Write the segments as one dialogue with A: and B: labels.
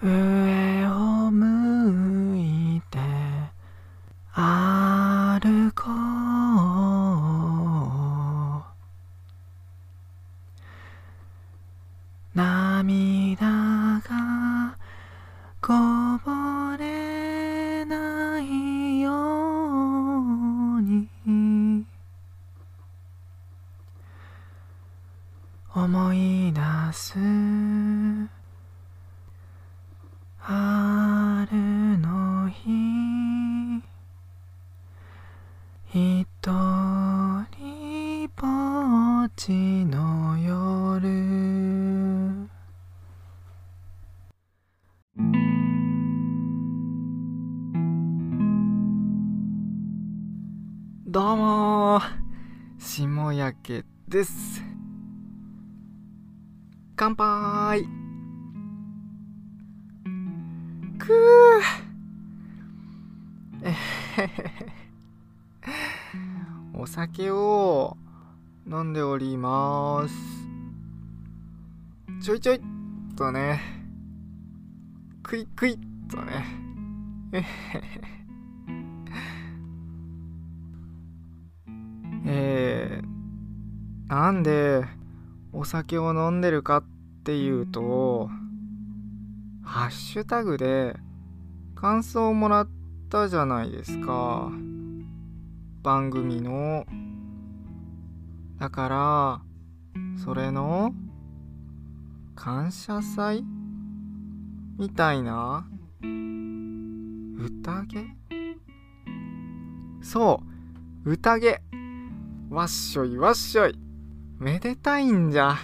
A: 上杯。くー。えへへへお酒を飲んでおります。ちょいちょいっとね。クイクイっとね。えへへえー、なんでお酒を飲んでるかってっていうとハッシュタグで感想をもらったじゃないですか。番組の。だからそれの感謝祭？みたいな。宴？そう。宴。わっしょいわっしょい。めでたいんじゃ。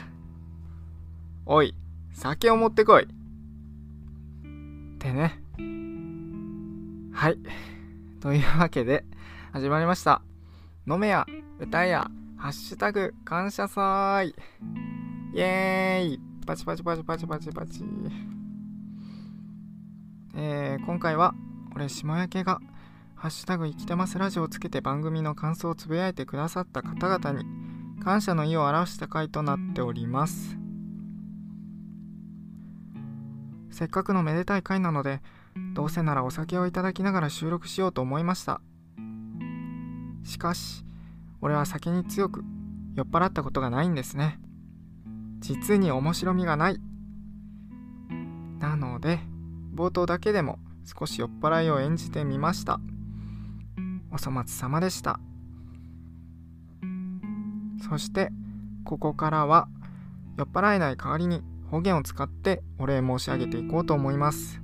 A: おい酒を持ってこい。ってね。はい。というわけで始まりました。飲めや歌えやハッシュタグ感謝祭。イエーイ。パチパチパチパチパチパチ。えー、今回は俺下焼けがハッシュタグ生きてますラジオをつけて番組の感想をつぶやいてくださった方々に感謝の意を表した回となっております。せっかくのめでたい回なのでどうせならお酒をいただきながら収録しようと思いました。しかし俺は酒に強く酔っ払ったことがないんですね。実に面白みがない。なので冒頭だけでも少し酔っ払いを演じてみました。お粗末様でした。そしてここからは酔っ払えない代わりに方言を使ってお礼申し上げていこうと思います。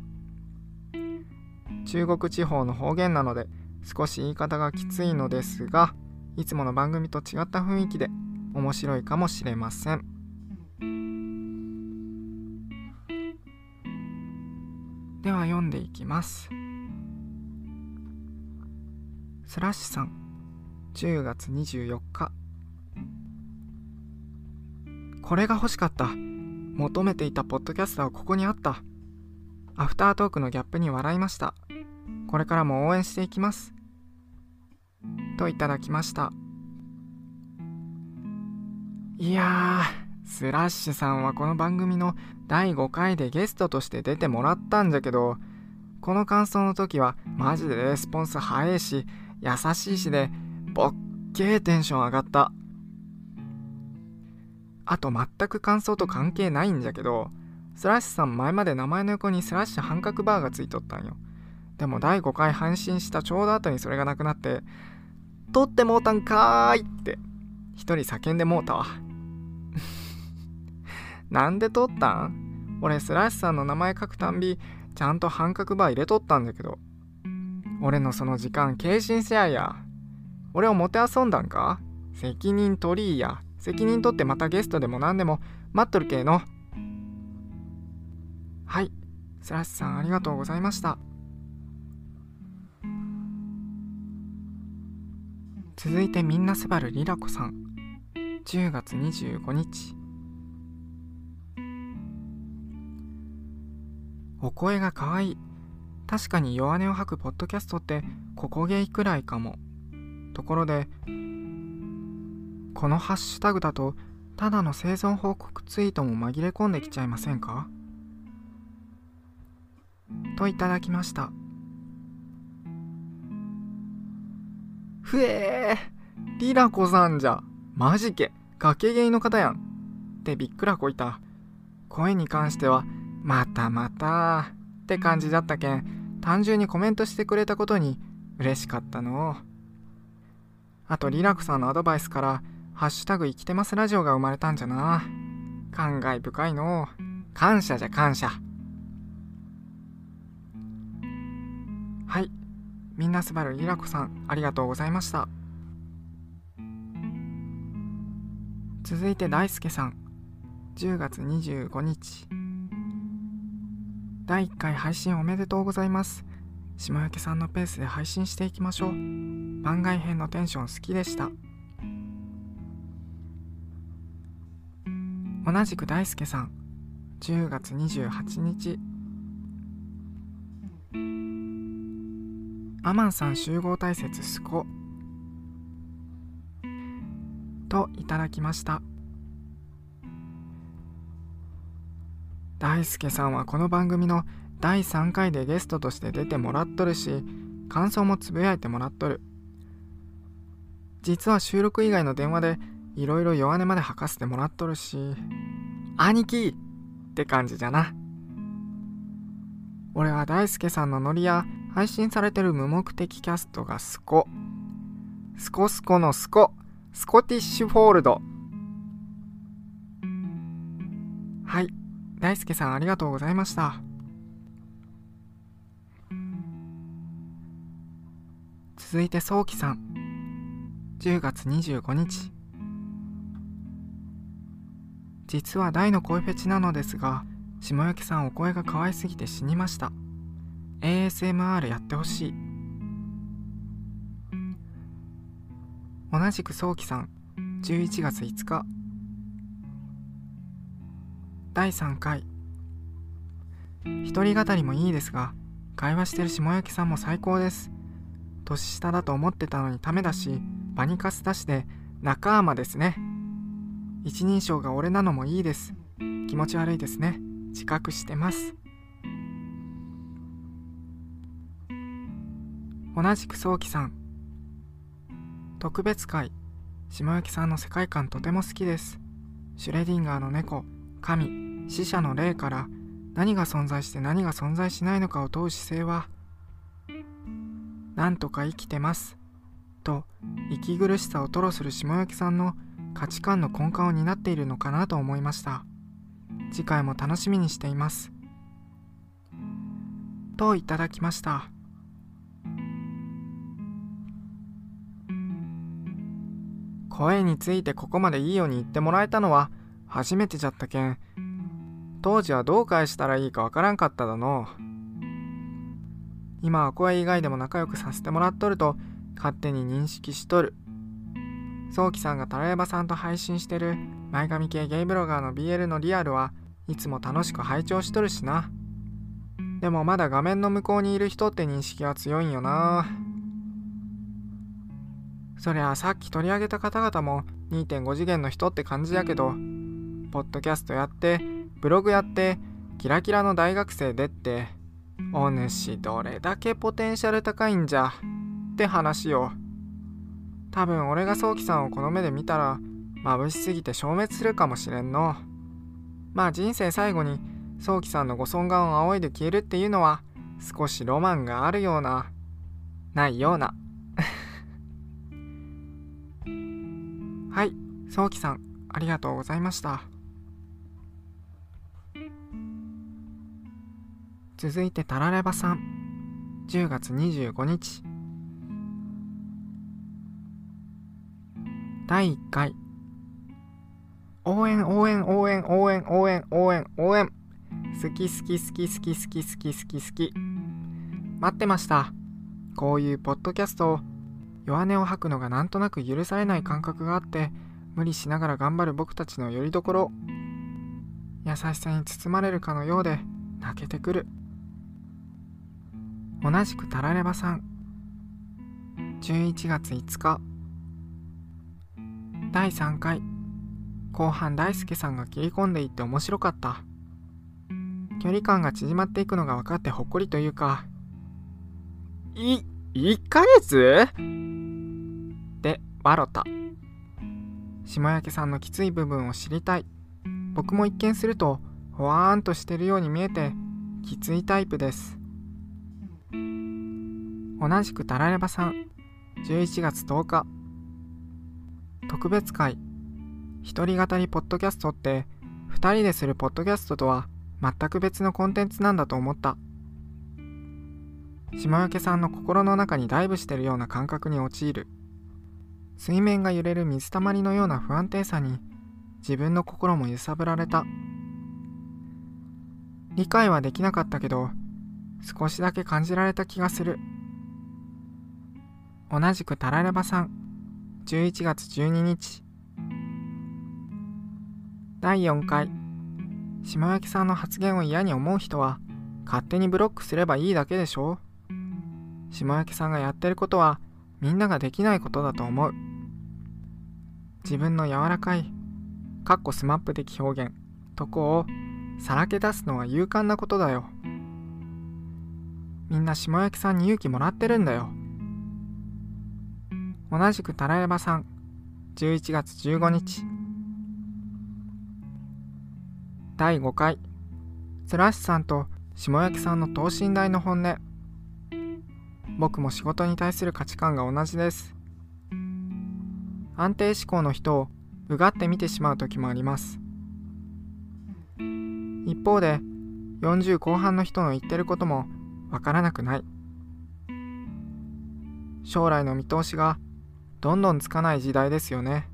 A: 中国地方の方言なので少し言い方がきついのですがいつもの番組と違った雰囲気で面白いかもしれません。では読んでいきます。スラッシュさん10月24日。これが欲しかった。求めていたポッドキャスターはここにあった。アフタートークのギャップに笑いました。これからも応援していきます。といただきました。いやースラッシュさんはこの番組の第5回でゲストとして出てもらったんじゃけどこの感想の時はマジでレスポンス早いし優しいしでボッケーテンション上がった。あと全く感想と関係ないんじゃけどスラッシュさん前まで名前の横にスラッシュ半角バーがついとったんよ。でも第5回配信したちょうど後にそれがなくなって「取ってもうたんかーい!」って。一人叫んでもうたわ。なんで取ったん？俺スラッシュさんの名前書くたんびちゃんと半角バー入れとったんだけど。俺のその時間軽心せやや。俺をもてあそんだんか？責任取りや。責任取ってまたゲストでも何でも待っとるけえの。はい。スラッシュさんありがとうございました。続いてみんなすばるりらこさん。10月25日。お声がかわい。い確かに弱音を吐くポッドキャストってここゲイくらいかも。ところでこのハッシュタグだとただの生存報告ツイートも紛れ込んできちゃいませんか？といただきました。ふえーリラコさんじゃ。マジけ。崖芸の方やん。ってびっくらこいた。声に関してはまたまたって感じだったけん。単純にコメントしてくれたことに嬉しかったの。あとリラコさんのアドバイスから「ハッシュタグ生きてますラジオ」が生まれたんじゃな。感慨深いの。感謝じゃ感謝。はい。みんなすばるりらこさんありがとうございました。続いて大輔さん。10月25日。第1回配信おめでとうございます。下焼さんのペースで配信していきましょう。番外編のテンション好きでした。同じく大輔さん。10月28日。アマンさん集合大切すこといただきました。大輔さんはこの番組の第3回でゲストとして出てもらっとるし感想もつぶやいてもらっとる。実は収録以外の電話でいろいろ弱音まで吐かせてもらっとるし兄貴って感じじゃな俺は大輔さんのノリや配信されてる無目的キャストがスコ。スコスコのスコ。スコティッシュフォールド。はい。大輔さんありがとうございました。続いて早期さん。10月25日。実は大の声フェチなのですが、下焼さんお声が可愛すぎて死にました。ASMR やってほしい。同じく早期さん11月5日。第3回。一人語りもいいですが会話してる下焼さんも最高です。年下だと思ってたのにためだしバニカス出しで仲間ですね。一人称が俺なのもいいです。気持ち悪いですね。自覚してます。同じく早期さん。特別会。下焼さんの世界観とても好きです。シュレディンガーの猫。神。死者の霊から。何が存在して何が存在しないのかを問う姿勢は。なんとか生きてます。と息苦しさを吐露する下焼さんの価値観の根幹を担っているのかなと思いました。次回も楽しみにしています。といただきました。声についてここまでいいように言ってもらえたのは初めてじゃったけん。当時はどう返したらいいかわからんかっただの。今は声以外でも仲良くさせてもらっとると勝手に認識しとる。早期さんがタラヤバさんと配信してる前髪系ゲイブロガーの BL のリアルはいつも楽しく拝聴しとるしなでもまだ画面の向こうにいる人って認識は強いんよなそりゃさっき取り上げた方々も2.5次元の人って感じやけど、ポッドキャストやって、ブログやって、キラキラの大学生でって、お主どれだけポテンシャル高いんじゃって話よ。多分俺が早期さんをこの目で見たら、眩しすぎて消滅するかもしれんの。まあ人生最後に早期さんのご尊顔を仰いで消えるっていうのは少しロマンがあるような、ないような。はい、早期さん、ありがとうございました。続いてタラレバさん、10月25日。第1回。応援応援応援応援応援応援応援。好き好き好き好き好き好き好き。好き待ってました。こういうポッドキャストを弱音を吐くのがなんとなく許されない感覚があって無理しながら頑張る僕たちの拠り所優しさに包まれるかのようで泣けてくる。同じくタラレバさん。11月5日。第3回。後半大輔さんが切り込んでいって面白かった。距離感が縮まっていくのが分かってほっこりというか。い1ヶ月？で笑った。下焼さんのきつい部分を知りたい。僕も一見するとほわーんとしてるように見えてきついタイプです。同じくタラレバさん。11月10日。特別会。一人語りポッドキャストって2人でするポッドキャストとは全く別のコンテンツなんだと思った。下焼さんの心の中にダイブしてるような感覚に陥る。水面が揺れる水たまりのような不安定さに自分の心も揺さぶられた。理解はできなかったけど少しだけ感じられた気がする。同じくタラレバさん。11月12日。第4回。下焼さんの発言を嫌に思う人は勝手にブロックすればいいだけでしょ下焼さんがやってることはみんなができないことだと思う。自分の柔らかいかっこ SMAP 的表現とこをさらけ出すのは勇敢なことだよ。みんな下焼さんに勇気もらってるんだよ。同じくタラヤバさん。11月15日。第5回。スラッシさんと下焼さんの等身大の本音。僕も仕事に対する価値観が同じです。安定志向の人をうがって見てしまう時もあります。一方で40後半の人の言ってることもわからなくない。将来の見通しがどんどんつかない時代ですよね。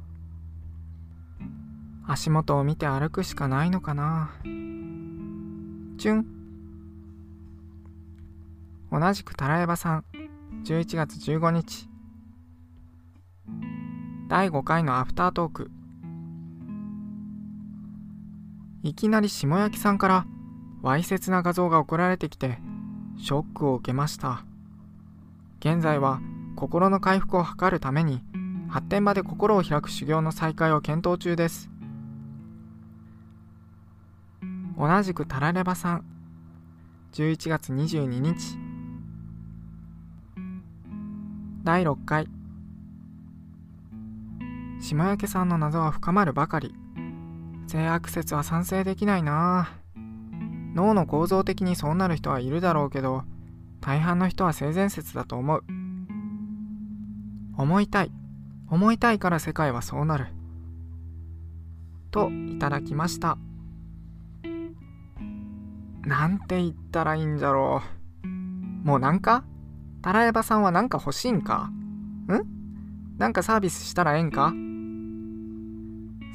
A: 足元を見て歩くしかないのかな。チュン。同じくタラエバさん。11月15日。第5回のアフタートーク。いきなり下焼さんからわいせつな画像が送られてきてショックを受けました。現在は心の回復を図るために発展場で心を開く修行の再開を検討中です。同じくタラレバさん11月22日。第6回。下焼さんの謎は深まるばかり。性悪説は賛成できないな。脳の構造的にそうなる人はいるだろうけど大半の人は性善説だと思う。思いたい。思いたいから世界はそうなる。といただきました。なんて言ったらいいんじゃろう。もうなんか？タラエバさんはなんか欲しいんか？ん？なんかサービスしたらええんか？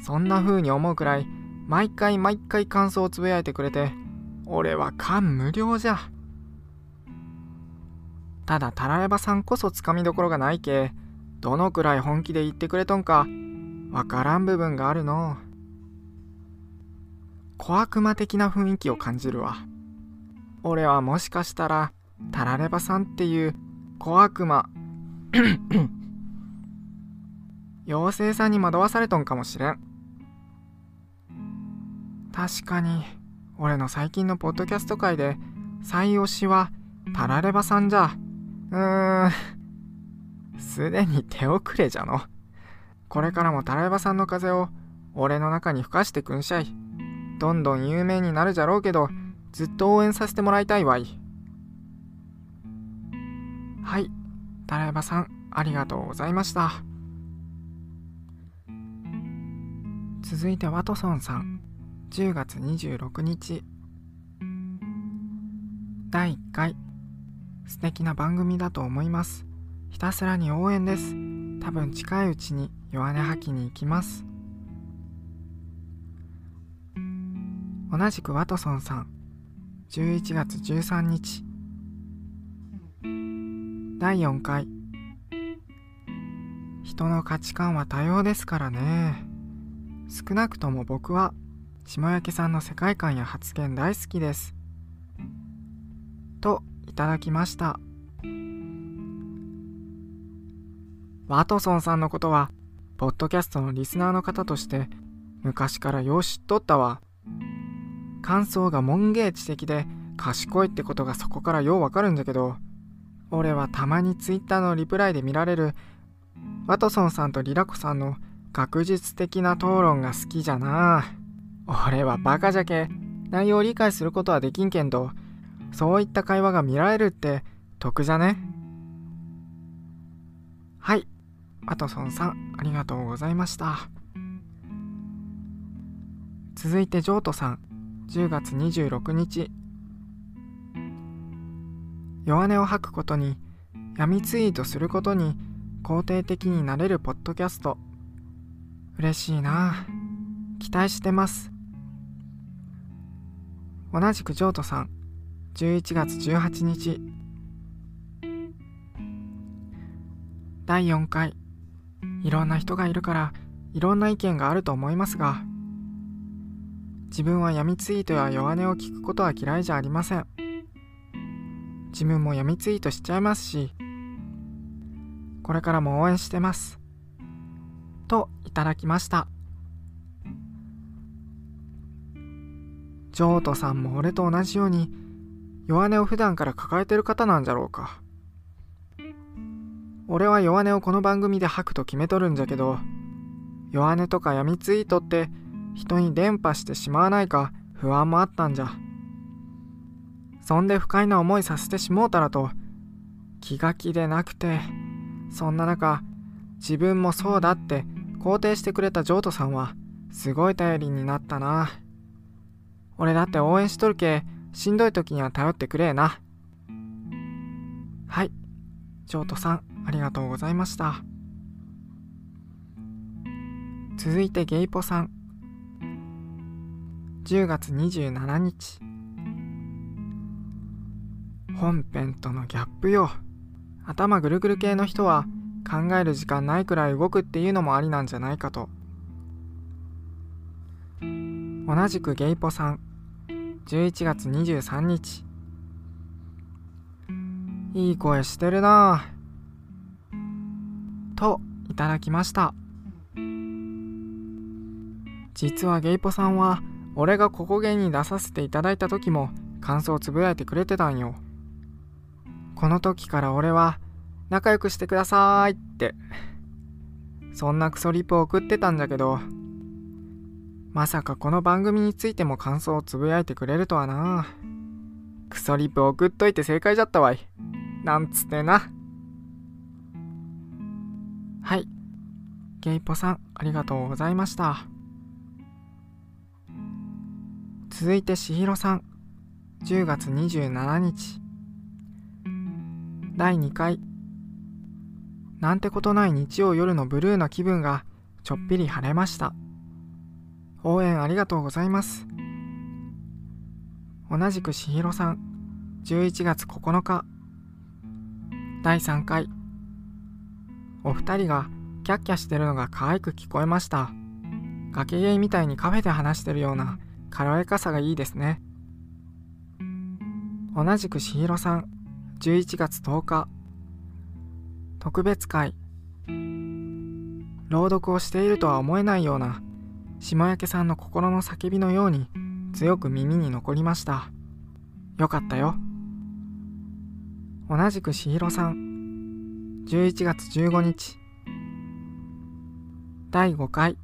A: そんな風に思うくらい毎回毎回感想をつぶやいてくれて俺は感無量じゃ。ただタラエバさんこそつかみどころがないけどのくらい本気で言ってくれとんかわからん部分があるの。小悪魔的な雰囲気を感じるわ。俺はもしかしたらタラレバさんっていう小悪魔妖精さんに惑わされとんかもしれん。確かに俺の最近のポッドキャスト界で最推しはタラレバさんじゃ。うーん。すでに手遅れじゃの。これからもタラレバさんの風を俺の中に吹かしてくんしゃい。どんどん有名になるじゃろうけどずっと応援させてもらいたいわい。はいタラレバさんありがとうございました。続いてワトソンさん10月26日。第1回素敵な番組だと思います。ひたすらに応援です。多分近いうちに弱音吐きに行きます。同じくワトソンさん。11月13日。第4回。人の価値観は多様ですからね。少なくとも僕は下焼さんの世界観や発言大好きです。といただきました。ワトソンさんのことは、ポッドキャストのリスナーの方として、昔からよう知っとったわ。感想が門芸知的で賢いってことがそこからようわかるんだけど俺はたまにツイッターのリプライで見られるワトソンさんとリラコさんの学術的な討論が好きじゃな。俺はバカじゃけ内容を理解することはできんけんどそういった会話が見られるって得じゃね？はい。ワトソンさんありがとうございました。続いてジョートさん10月26日。弱音を吐くことに闇ツイートすることに肯定的になれるポッドキャスト。嬉しいな。期待してます。同じくジョートさん11月18日。第4回。いろんな人がいるからいろんな意見があると思いますが自分は闇ツイートや弱音を聞くことは嫌いじゃありません。自分も闇ツイートしちゃいますしこれからも応援してます。といただきました。ジョートさんも俺と同じように弱音を普段から抱えてる方なんじゃろうか。俺は弱音をこの番組で吐くと決めとるんじゃけど弱音とか闇ツイートって人に伝播してしまわないか不安もあったんじゃ。そんで不快な思いさせてしもうたらと気が気でなくてそんな中自分もそうだって肯定してくれたジョートさんはすごい頼りになったな。俺だって応援しとるけしんどい時には頼ってくれえな。はいジョートさん。ありがとうございました。続いてゲイポさん。10月27日。本編とのギャップよ。頭ぐるぐる系の人は考える時間ないくらい動くっていうのもありなんじゃないかと。同じくゲイポさん。11月23日。いい声してるなぁ。といただきました。実はゲイポさんは俺がここ芸に出させていただいた時も感想をつぶやいてくれてたんよ。この時から俺は仲良くしてくださいって。そんなクソリプを送ってたんだけどまさかこの番組についても感想をつぶやいてくれるとはな。クソリプ送っといて正解じゃったわい。なんつってな。ゲイポさんありがとうございました。続いてしひろさん10月27日。第2回。なんてことない日曜夜のブルーな気分がちょっぴり晴れました。応援ありがとうございます。同じくしひろさん11月9日。第3回。お二人がキャッキャしてるのが可愛く聞こえました。崖ゲイみたいにカフェで話してるような軽やかさがいいですね。同じくしひろさん。11月10日。特別会。朗読をしているとは思えないような下焼さんの心の叫びのように強く耳に残りました。よかったよ。同じくしひろさん。11月15日。第5回。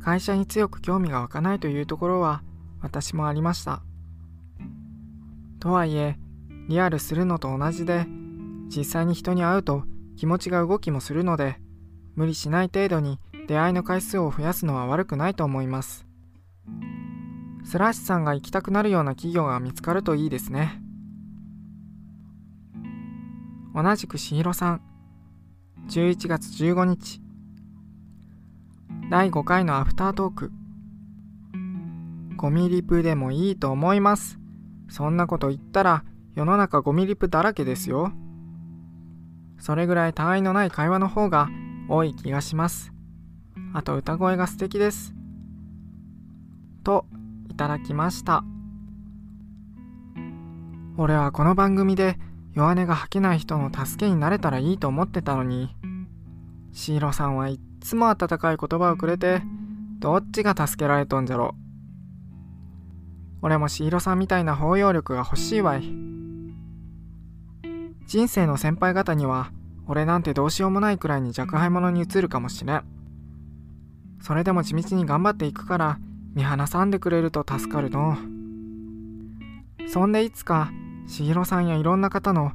A: 会社に強く興味が湧かないというところは私もありました。とはいえリアルするのと同じで実際に人に会うと気持ちが動きもするので無理しない程度に出会いの回数を増やすのは悪くないと思います。スラッシュさんが行きたくなるような企業が見つかるといいですね。同じくしひろさん。11月15日。第5回のアフタートークゴミリプでもいいと思いますそんなこと言ったら世の中ゴミリプだらけですよ。それぐらい他愛のない会話の方が多い気がします。あと歌声が素敵です。と、いただきました。俺はこの番組で弱音が吐けない人の助けになれたらいいと思ってたのに、シーロさんはいっつも温かい言葉をくれて、どっちが助けられとんじゃろ。俺もしひろさんみたいな包容力が欲しいわい。人生の先輩方には俺なんてどうしようもないくらいに若輩者に映るかもしれん。それでも地道に頑張っていくから見放さんでくれると助かるの。そんでいつかしひろさんやいろんな方の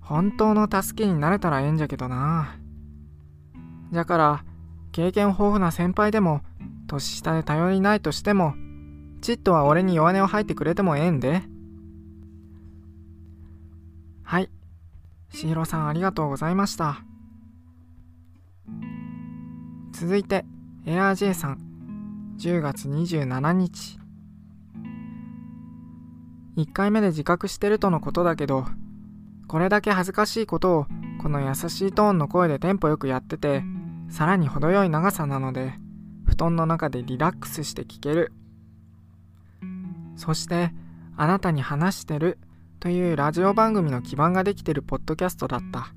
A: 本当の助けになれたらええんじゃけどな。じゃから経験豊富な先輩でも年下で頼りないとしてもちっとは俺に弱音を吐いてくれてもええんで。はい。しひろさんありがとうございました。続いて AirJ さん。10月27日。1回目で自覚してるとのことだけどこれだけ恥ずかしいことをこの優しいトーンの声でテンポよくやっててさらに程よい長さなので布団の中でリラックスして聞ける。そしてあなたに話してるというラジオ番組の基盤ができてるポッドキャストだった。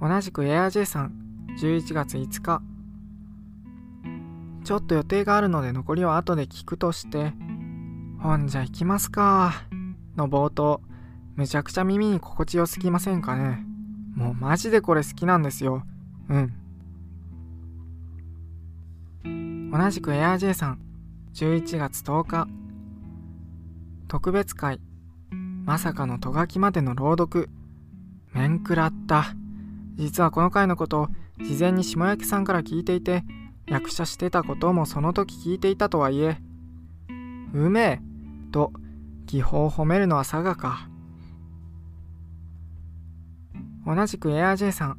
A: 同じく AirJ さん11月5日。ちょっと予定があるので残りは後で聞くとしてほんじゃ行きますか。の冒頭めちゃくちゃ耳に心地よすぎませんかね。もうマジでこれ好きなんですよ。うん。同じく ARJ さん。11月10日。特別会。まさかのとがきまでの朗読。面食らった。実はこの回のこと事前に下焼さんから聞いていて役者してたこともその時聞いていたとはいえうめえと技法を褒めるのは佐賀か。同じく AirJ さん。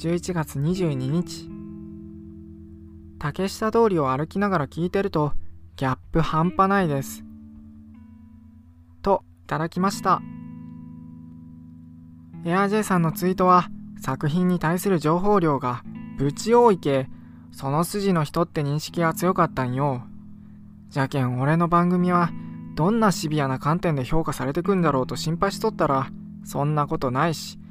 A: 11月22日。竹下通りを歩きながら聞いてるとギャップ半端ないです。といただきました。エアジェさんのツイートは作品に対する情報量がぶち多いけその筋の人って認識が強かったんよ。じゃけん俺の番組はどんなシビアな観点で評価されてくんだろうと心配しとったらそんなことないし。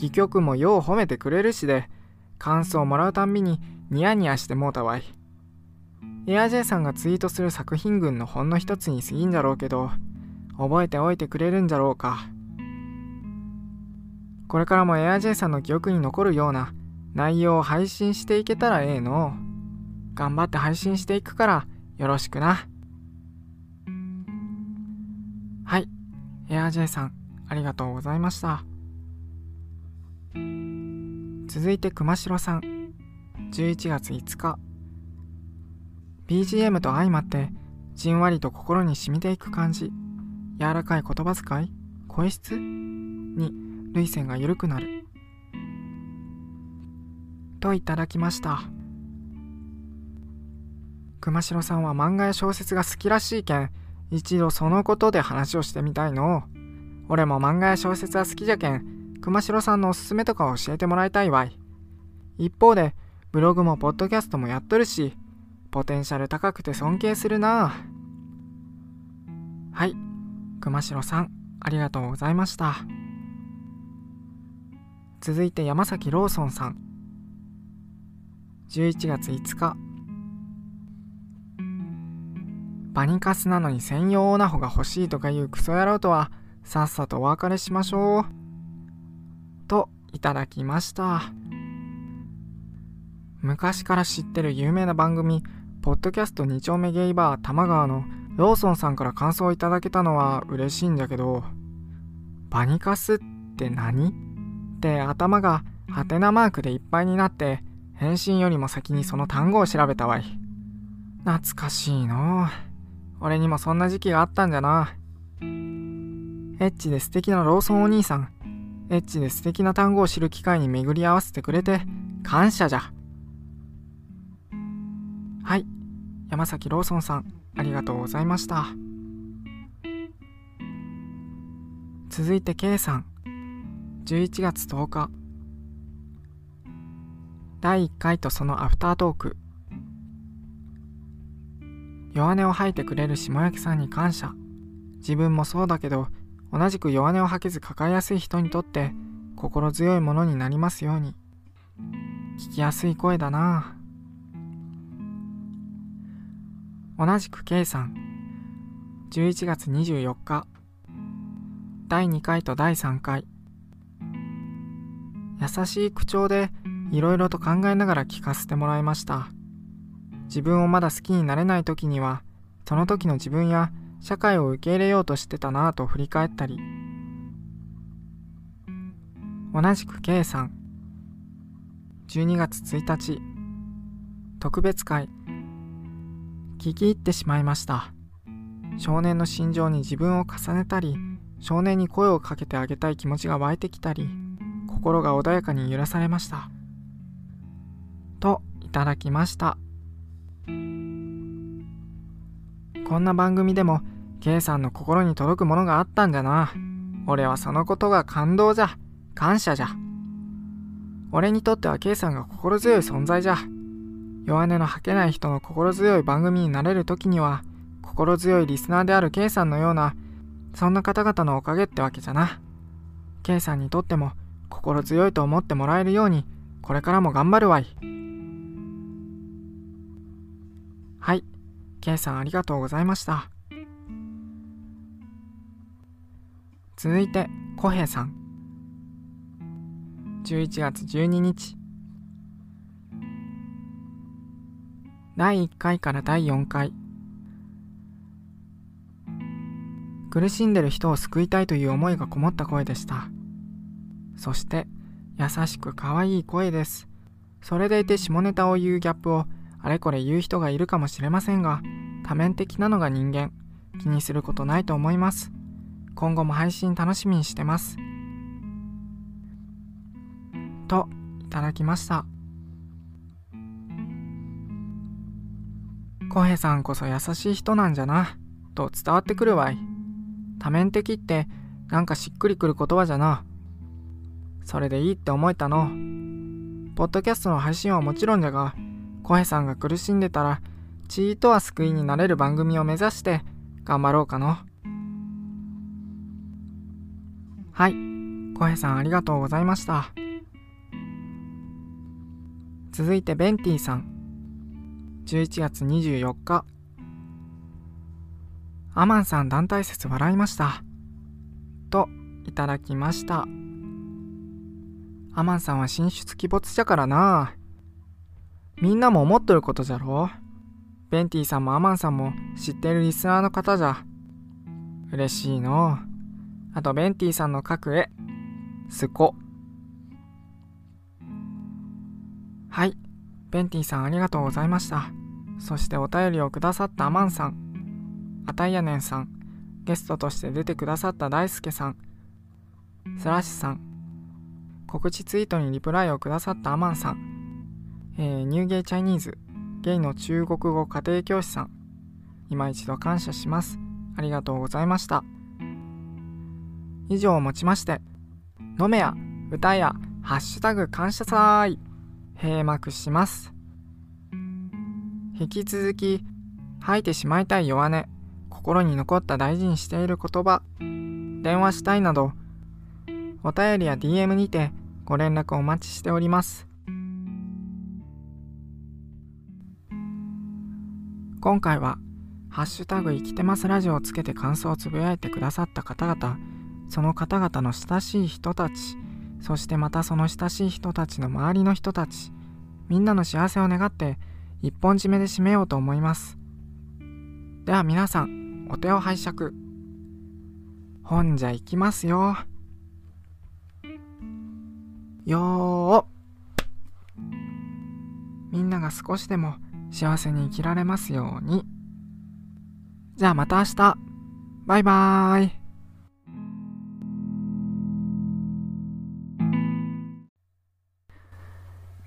A: 戯曲もよう褒めてくれるしで感想をもらうたんびにニヤニヤしてもうたわい。エアジェイさんがツイートする作品群のほんの一つに過ぎんじゃろうけど覚えておいてくれるんじゃろうか。これからも AirJ さんの記憶に残るような内容を配信していけたらええの。頑張って配信していくからよろしくな。はい。AirJ さんありがとうございました。続いて熊代さん。11月5日。BGM と相まってじんわりと心に染みていく感じ。柔らかい言葉遣い。声質。に涙腺が緩くなる。といただきました。熊代さんは漫画や小説が好きらしいけん一度そのことで話をしてみたいの。俺も漫画や小説は好きじゃけん熊代さんのおすすめとか教えてもらいたいわい。一方でブログもポッドキャストもやっとるしポテンシャル高くて尊敬するなはい。熊代さんありがとうございました。続いて山崎ローソンさん。11月5日。バニカスなのに専用オナホが欲しいとかいうクソ野郎とはさっさとお別れしましょう。といただきました昔から知ってる有名な番組ポッドキャスト2丁目ゲイバー玉川のローソンさんから感想をいただけたのは嬉しいんだけど、バニカスって何？って頭がハテナマークでいっぱいになって、返信よりも先にその単語を調べたわい。懐かしいの俺にもそんな時期があったんじゃな。エッチで素敵なローソンお兄さん。エッチで素敵な単語を知る機会に巡り合わせてくれて感謝じゃ。はい。山崎ローソンさん、ありがとうございました。続いて K さん。11月10日。第1回とそのアフタートーク。弱音を吐いてくれる下焼さんに感謝。自分もそうだけど同じく弱音を吐けず抱えやすい人にとって心強いものになりますように。聞きやすい声だな。同じく K さん。11月24日。第2回と第3回。優しい口調でいろいろと考えながら聞かせてもらいました。自分をまだ好きになれない時にはその時の自分や社会を受け入れようとしてたなぁと振り返ったり同じく K さん12月1日特別会聞き入ってしまいました。少年の心情に自分を重ねたり少年に声をかけてあげたい気持ちが湧いてきたり心が穏やかに揺らされました。といただきました。こんな番組でも K さんの心に届くものがあったんじゃな。俺はそのことが感動じゃ。感謝じゃ。俺にとっては K さんが心強い存在じゃ。弱音の吐けない人の心強い番組になれる時には心強いリスナーである K さんのようなそんな方々のおかげってわけじゃな。K さんにとっても心強いと思ってもらえるようにこれからも頑張るわい。はい。K さんありがとうございました。続いて小平さん。11月12日。第1回から第4回。苦しんでる人を救いたいという思いがこもった声でした。そして優しく可愛い声です。それでいて下ネタを言うギャップをあれこれ言う人がいるかもしれませんが多面的なのが人間。気にすることないと思います。今後も配信楽しみにしてます。といただきました。浩平さんこそ優しい人なんじゃなと伝わってくるわい。多面的ってなんかしっくりくる言葉じゃな。それでいいって思えたの。ポッドキャストの配信はもちろんじゃが浩平さんが苦しんでたらちーとは救いになれる番組を目指して頑張ろうかの。はい。浩平さんありがとうございました。続いてベンティさん。11月24日。アマンさん団体説笑いました。といただきました。アマンさんは進出鬼没じゃからな。みんなも思っとることじゃろ。ベンティさんもアマンさんも知ってるリスナーの方じゃ。嬉しいの。あとベンティさんの描く絵。すこ。はい。ベンティさんありがとうございました。そしてお便りをくださったアマンさん。あたいやねんさん。ゲストとして出てくださった大輔さん。スラッシュさん。告知ツイートにリプライをくださったアマンさん、えー、 New Gay Chinese。ゲイの中国語家庭教師さん。今一度感謝します。ありがとうございました。以上をもちまして飲めや歌えやハッシュタグ感謝祭閉幕します。引き続き吐いてしまいたい弱音心に残った大事にしている言葉電話したいなどお便りや DM にてご連絡お待ちしております。今回は「ハッシュタグ生きてますラジオ」をつけて感想をつぶやいてくださった方々その方々の親しい人たちそしてまたその親しい人たちの周りの人たちみんなの幸せを願って一本締めで締めようと思います。では皆さんお手を拝借。本じゃいきますよ。よー。みんなが少しでも幸せに生きられますように。じゃあまた明日。バイバーイ。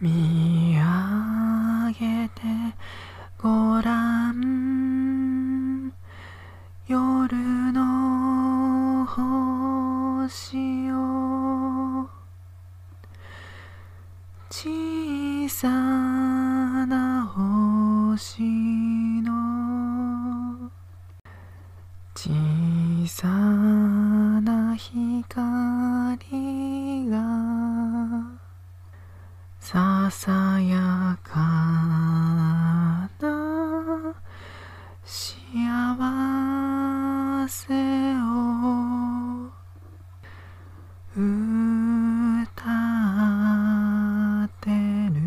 A: 見上げてごらん夜の星を。小さな星の。小さな光がささやかな幸せを歌ってる